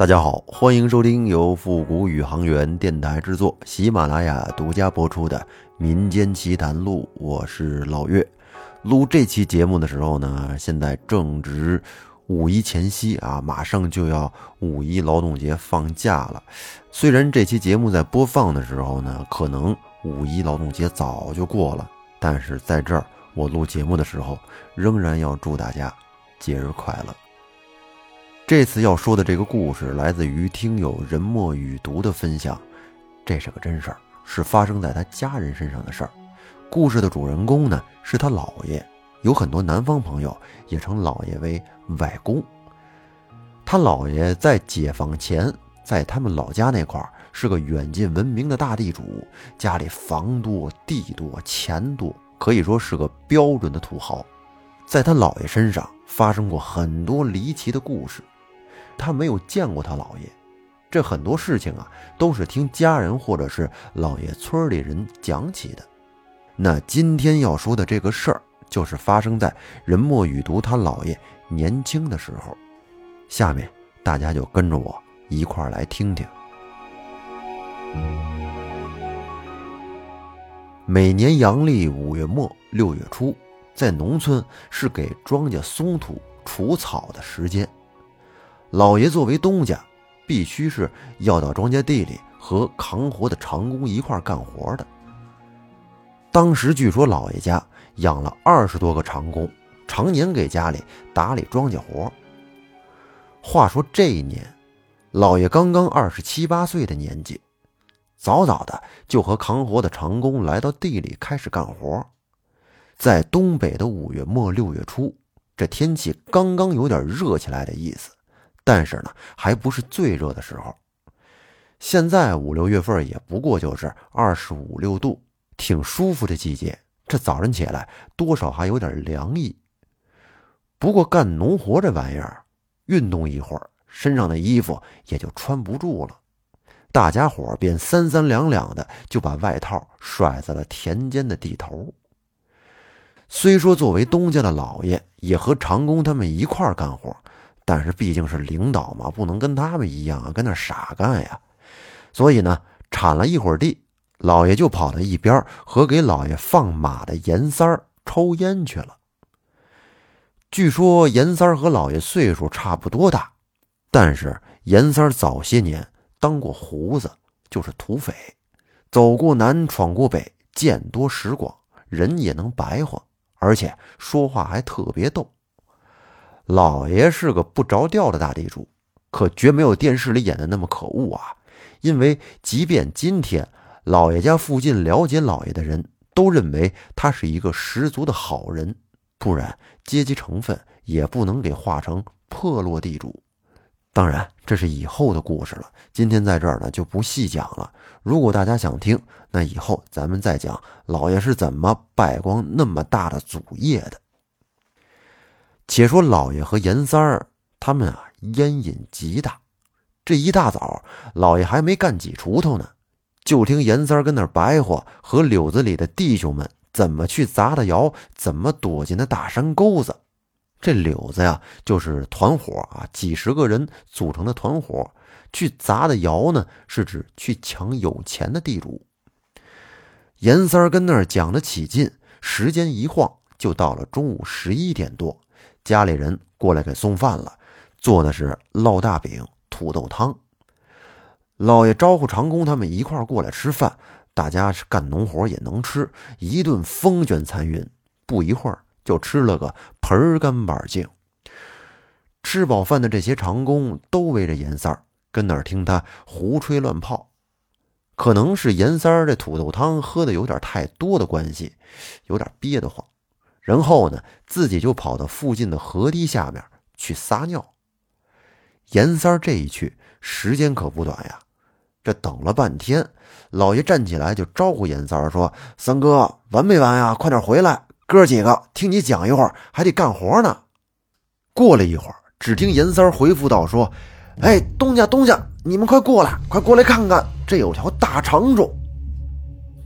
大家好，欢迎收听由复古宇航员电台制作、喜马拉雅独家播出的《民间奇谈录》，我是老岳。录这期节目的时候呢，现在正值五一前夕啊，马上就要五一劳动节放假了。虽然这期节目在播放的时候呢，可能五一劳动节早就过了，但是在这儿我录节目的时候，仍然要祝大家节日快乐。这次要说的这个故事来自于听友人墨雨读的分享，这是个真事儿，是发生在他家人身上的事儿。故事的主人公呢是他姥爷，有很多南方朋友也称姥爷为外公。他姥爷在解放前，在他们老家那块儿是个远近闻名的大地主，家里房多地多钱多，可以说是个标准的土豪。在他姥爷身上发生过很多离奇的故事。他没有见过他姥爷，这很多事情啊都是听家人或者是姥爷村里人讲起的。那今天要说的这个事儿，就是发生在任墨雨读他姥爷年轻的时候。下面大家就跟着我一块儿来听听。每年阳历五月末六月初，在农村是给庄稼松土除草的时间。老爷作为东家，必须是要到庄稼地里和扛活的长工一块干活的。当时据说老爷家养了二十多个长工，常年给家里打理庄稼活。话说这一年，老爷刚刚二十七八岁的年纪，早早的就和扛活的长工来到地里开始干活。在东北的五月末六月初，这天气刚刚有点热起来的意思。但是呢，还不是最热的时候。现在五六月份也不过就是二十五六度，挺舒服的季节。这早晨起来多少还有点凉意。不过干农活这玩意儿，运动一会儿，身上的衣服也就穿不住了。大家伙便三三两两的就把外套甩在了田间的地头。虽说作为东家的老爷，也和长工他们一块干活。但是毕竟是领导嘛，不能跟他们一样啊，跟那傻干呀。所以呢，铲了一会儿地，老爷就跑到一边和给老爷放马的严三儿抽烟去了。据说严三儿和老爷岁数差不多大，但是严三儿早些年当过胡子，就是土匪，走过南，闯过北，见多识广，人也能白话，而且说话还特别逗。老爷是个不着调的大地主，可绝没有电视里演的那么可恶啊！因为即便今天老爷家附近了解老爷的人都认为他是一个十足的好人，不然阶级成分也不能给化成破落地主。当然，这是以后的故事了，今天在这儿呢就不细讲了。如果大家想听，那以后咱们再讲老爷是怎么败光那么大的祖业的。且说老爷和严三儿他们啊，烟瘾极大。这一大早，老爷还没干几锄头呢，就听严三儿跟那白话，和柳子里的弟兄们怎么去砸的窑，怎么躲进那大山沟子。这柳子呀，就是团伙啊，几十个人组成的团伙去砸的窑呢，是指去抢有钱的地主。严三儿跟那儿讲的起劲，时间一晃就到了中午十一点多。家里人过来给送饭了，做的是烙大饼、土豆汤。老爷招呼长工他们一块过来吃饭，大家是干农活也能吃，一顿风卷残云，不一会儿就吃了个盆干板净。吃饱饭的这些长工都围着严三儿，跟那儿听他胡吹乱泡。可能是严三儿这土豆汤喝的有点太多的关系，有点憋得慌。然后呢，自己就跑到附近的河堤下面去撒尿。严三这一去，时间可不短呀。这等了半天，老爷站起来就招呼严三说：“三哥，完没完呀？快点回来，哥几个听你讲一会儿，还得干活呢。”过了一会儿，只听严三回复道：“说，哎，东家东家，你们快过来，快过来看看，这有条大长虫。”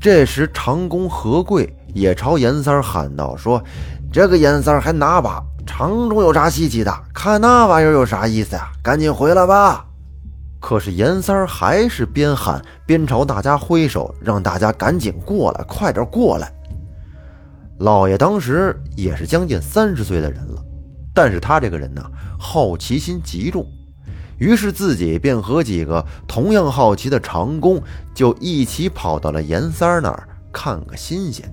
这时，长工何贵。也朝严三喊道：“说，这个严三还拿把长虫有啥稀奇的？看那玩意儿有啥意思呀？赶紧回来吧！”可是严三还是边喊边朝大家挥手，让大家赶紧过来，快点过来。老爷当时也是将近三十岁的人了，但是他这个人呢，好奇心极重，于是自己便和几个同样好奇的长工就一起跑到了严三那儿看个新鲜。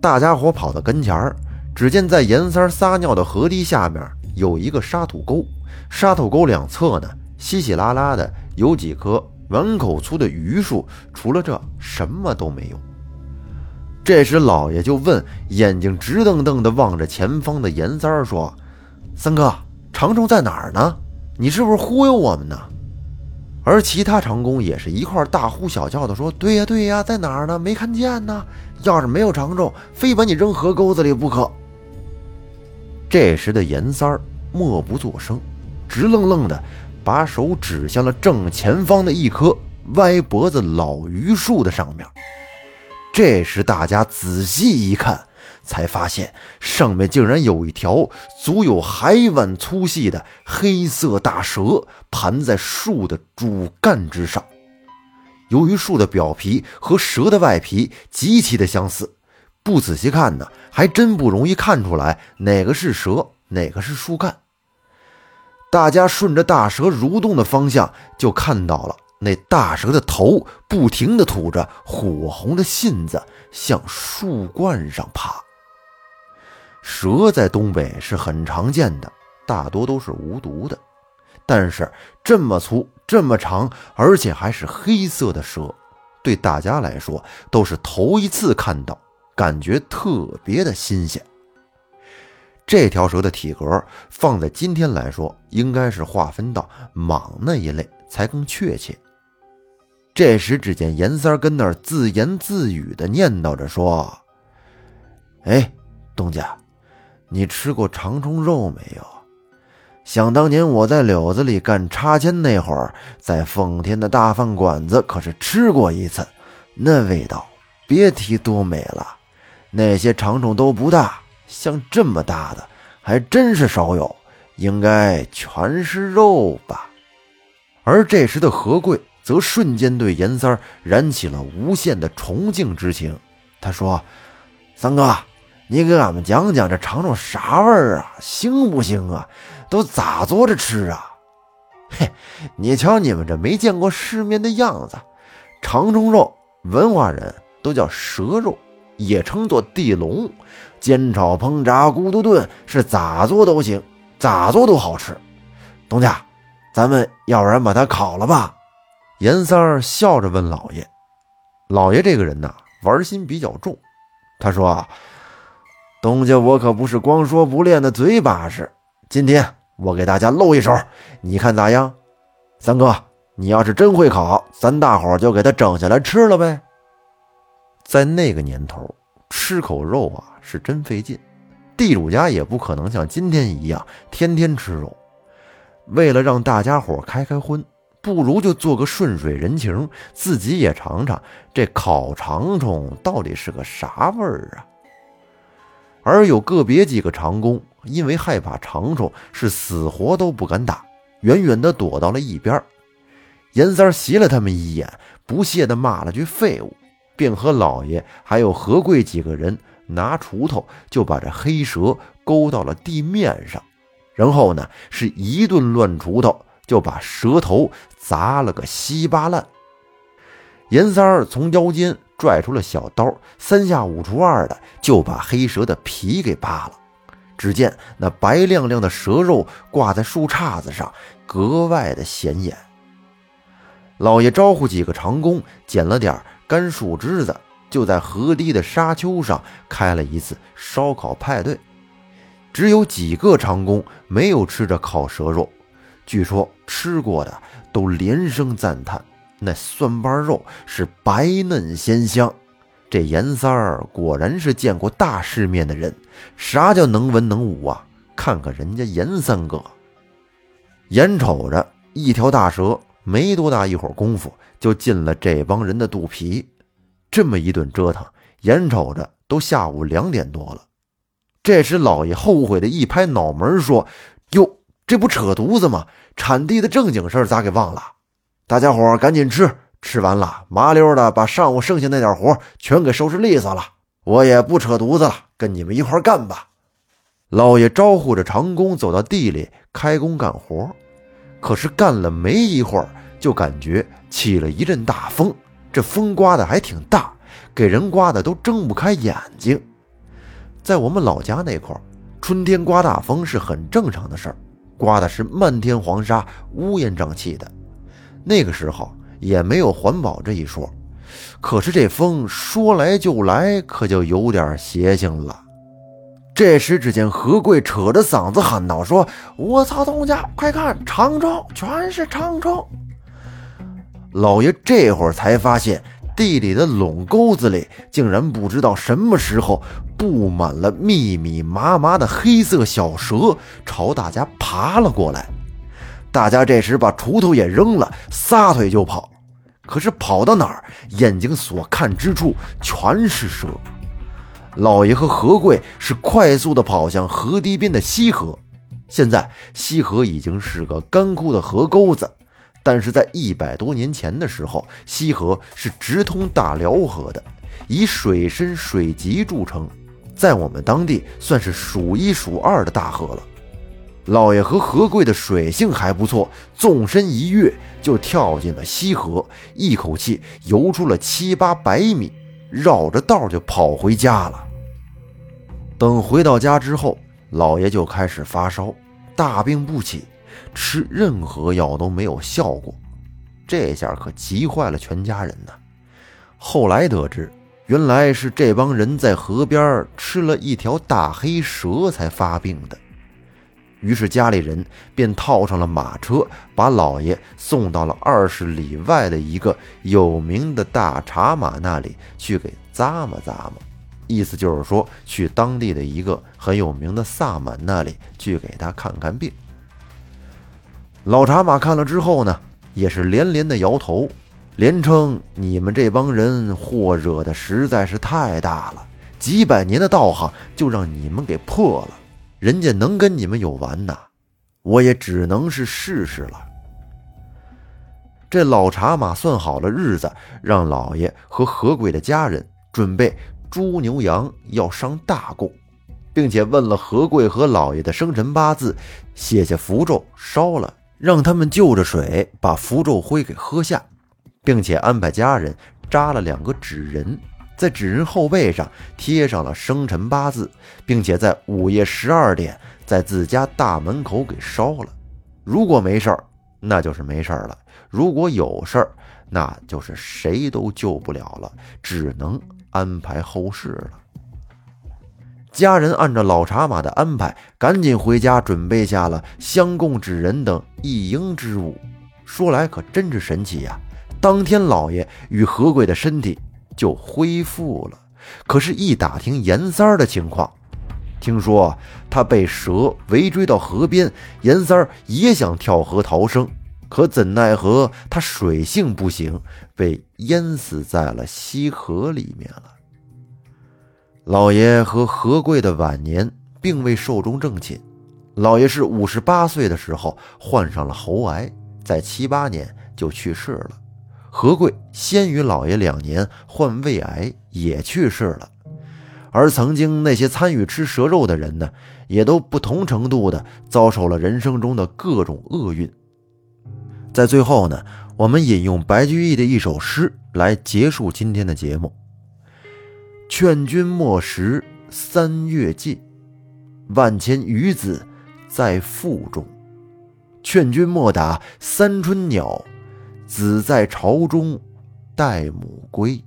大家伙跑到跟前儿，只见在严三撒尿的河堤下面有一个沙土沟，沙土沟两侧呢。稀稀拉拉的有几棵碗口粗的榆树，除了这什么都没有。这时老爷就问，眼睛直瞪瞪的望着前方的严三儿说：“三哥，长虫在哪儿呢？你是不是忽悠我们呢？”而其他长工也是一块大呼小叫的说：“对呀对呀，在哪儿呢？没看见呢。要是没有长虫，非把你扔河沟子里不可。”这时的严三儿默不作声，直愣愣的。把手指向了正前方的一棵歪脖子老榆树的上面。这时，大家仔细一看，才发现上面竟然有一条足有海碗粗细的黑色大蛇盘在树的主干之上。由于树的表皮和蛇的外皮极其的相似，不仔细看呢，还真不容易看出来哪个是蛇，哪个是树干。大家顺着大蛇蠕动的方向，就看到了那大蛇的头不停地吐着火红的信子，向树冠上爬。蛇在东北是很常见的，大多都是无毒的，但是这么粗、这么长，而且还是黑色的蛇，对大家来说都是头一次看到，感觉特别的新鲜。这条蛇的体格放在今天来说，应该是划分到蟒那一类才更确切。这时，只见严三跟那儿自言自语的念叨着说：“哎，东家，你吃过长虫肉没有？想当年我在柳子里干插签那会儿，在奉天的大饭馆子可是吃过一次，那味道别提多美了。那些长虫都不大。”像这么大的还真是少有，应该全是肉吧。而这时的何贵则瞬间对严三燃起了无限的崇敬之情。他说：“三哥，你给俺们讲讲这长虫啥味儿啊？腥不腥啊？都咋做着吃啊？”嘿，你瞧你们这没见过世面的样子，长虫肉文化人都叫蛇肉。也称作地龙，煎炒烹炸咕嘟炖，是咋做都行，咋做都好吃。东家，咱们要不然把它烤了吧？严三儿笑着问老爷。老爷这个人呐，玩心比较重。他说啊：“东家，我可不是光说不练的嘴把式。今天我给大家露一手，你看咋样？三哥，你要是真会烤，咱大伙就给他整下来吃了呗。”在那个年头，吃口肉啊是真费劲，地主家也不可能像今天一样天天吃肉。为了让大家伙开开荤，不如就做个顺水人情，自己也尝尝这烤肠虫到底是个啥味儿啊。而有个别几个长工因为害怕长虫，是死活都不敢打，远远的躲到了一边。严三斜了他们一眼，不屑的骂了句“废物”。便和老爷还有何贵几个人拿锄头，就把这黑蛇勾到了地面上，然后呢是一顿乱锄头，就把蛇头砸了个稀巴烂。严三儿从腰间拽出了小刀，三下五除二的就把黑蛇的皮给扒了。只见那白亮亮的蛇肉挂在树杈子上，格外的显眼。老爷招呼几个长工捡了点干树枝子，就在河堤的沙丘上开了一次烧烤派对。只有几个长工没有吃着烤蛇肉，据说吃过的都连声赞叹：那蒜瓣肉是白嫩鲜香。这严三儿果然是见过大世面的人，啥叫能文能武啊？看看人家严三哥，眼瞅着一条大蛇。没多大一会儿功夫，就进了这帮人的肚皮。这么一顿折腾，眼瞅着都下午两点多了。这时，老爷后悔的一拍脑门，说：“哟，这不扯犊子吗？产地的正经事儿咋给忘了？大家伙赶紧吃，吃完了麻溜的把上午剩下那点活全给收拾利索了。我也不扯犊子了，跟你们一块干吧。老爷招呼着长工走到地里开工干活，可是干了没一会儿，就感觉起了一阵大风，这风刮的还挺大，给人刮的都睁不开眼睛。在我们老家那块儿，春天刮大风是很正常的事儿，刮的是漫天黄沙，乌烟瘴气的。那个时候也没有环保这一说，可是这风说来就来，可就有点邪性了。这时，只见何贵扯着嗓子喊道：“说我操，东家，快看，长虫，全是长虫！”老爷这会儿才发现，地里的垄沟子里竟然不知道什么时候布满了密密麻麻的黑色小蛇，朝大家爬了过来。大家这时把锄头也扔了，撒腿就跑。可是跑到哪儿，眼睛所看之处全是蛇。老爷和何贵是快速的跑向河堤边的西河，现在西河已经是个干枯的河沟子，但是在一百多年前的时候，西河是直通大辽河的，以水深水急著称，在我们当地算是数一数二的大河了。老爷和何贵的水性还不错，纵身一跃就跳进了西河，一口气游出了七八百米，绕着道就跑回家了。等回到家之后，老爷就开始发烧，大病不起，吃任何药都没有效果，这下可急坏了全家人呢。后来得知，原来是这帮人在河边吃了一条大黑蛇才发病的。于是家里人便套上了马车，把老爷送到了二十里外的一个有名的大茶马那里去给咂摸咂摸。意思就是说，去当地的一个很有名的萨满那里去给他看看病。老茶马看了之后呢，也是连连的摇头，连称你们这帮人祸惹的实在是太大了，几百年的道行就让你们给破了，人家能跟你们有完呐？我也只能是试试了。这老茶马算好了日子，让老爷和何贵的家人准备。猪牛羊要上大供，并且问了何贵和老爷的生辰八字，写下符咒烧了，让他们就着水把符咒灰给喝下，并且安排家人扎了两个纸人，在纸人后背上贴上了生辰八字，并且在午夜十二点在自家大门口给烧了。如果没事儿，那就是没事儿了；如果有事儿，那就是谁都救不了了，只能。安排后事了。家人按照老茶马的安排，赶紧回家准备下了香供纸人等一应之物。说来可真是神奇呀！当天老爷与何贵的身体就恢复了。可是，一打听严三儿的情况，听说他被蛇围追到河边，严三儿也想跳河逃生，可怎奈何他水性不行，被淹死在了西河里面了。老爷和何贵的晚年并未寿终正寝，老爷是五十八岁的时候患上了喉癌，在七八年就去世了。何贵先于老爷两年患胃癌，也去世了。而曾经那些参与吃蛇肉的人呢，也都不同程度的遭受了人生中的各种厄运。在最后呢，我们引用白居易的一首诗来结束今天的节目。劝君莫食三月尽，万千鱼子在腹中。劝君莫打三春鸟，子在巢中待母归。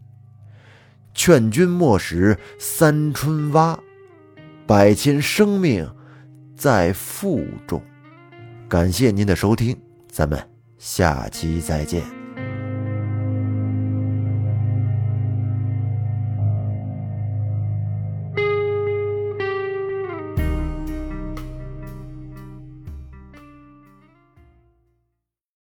劝君莫食三春蛙，百千生命在腹中。感谢您的收听，咱们下期再见。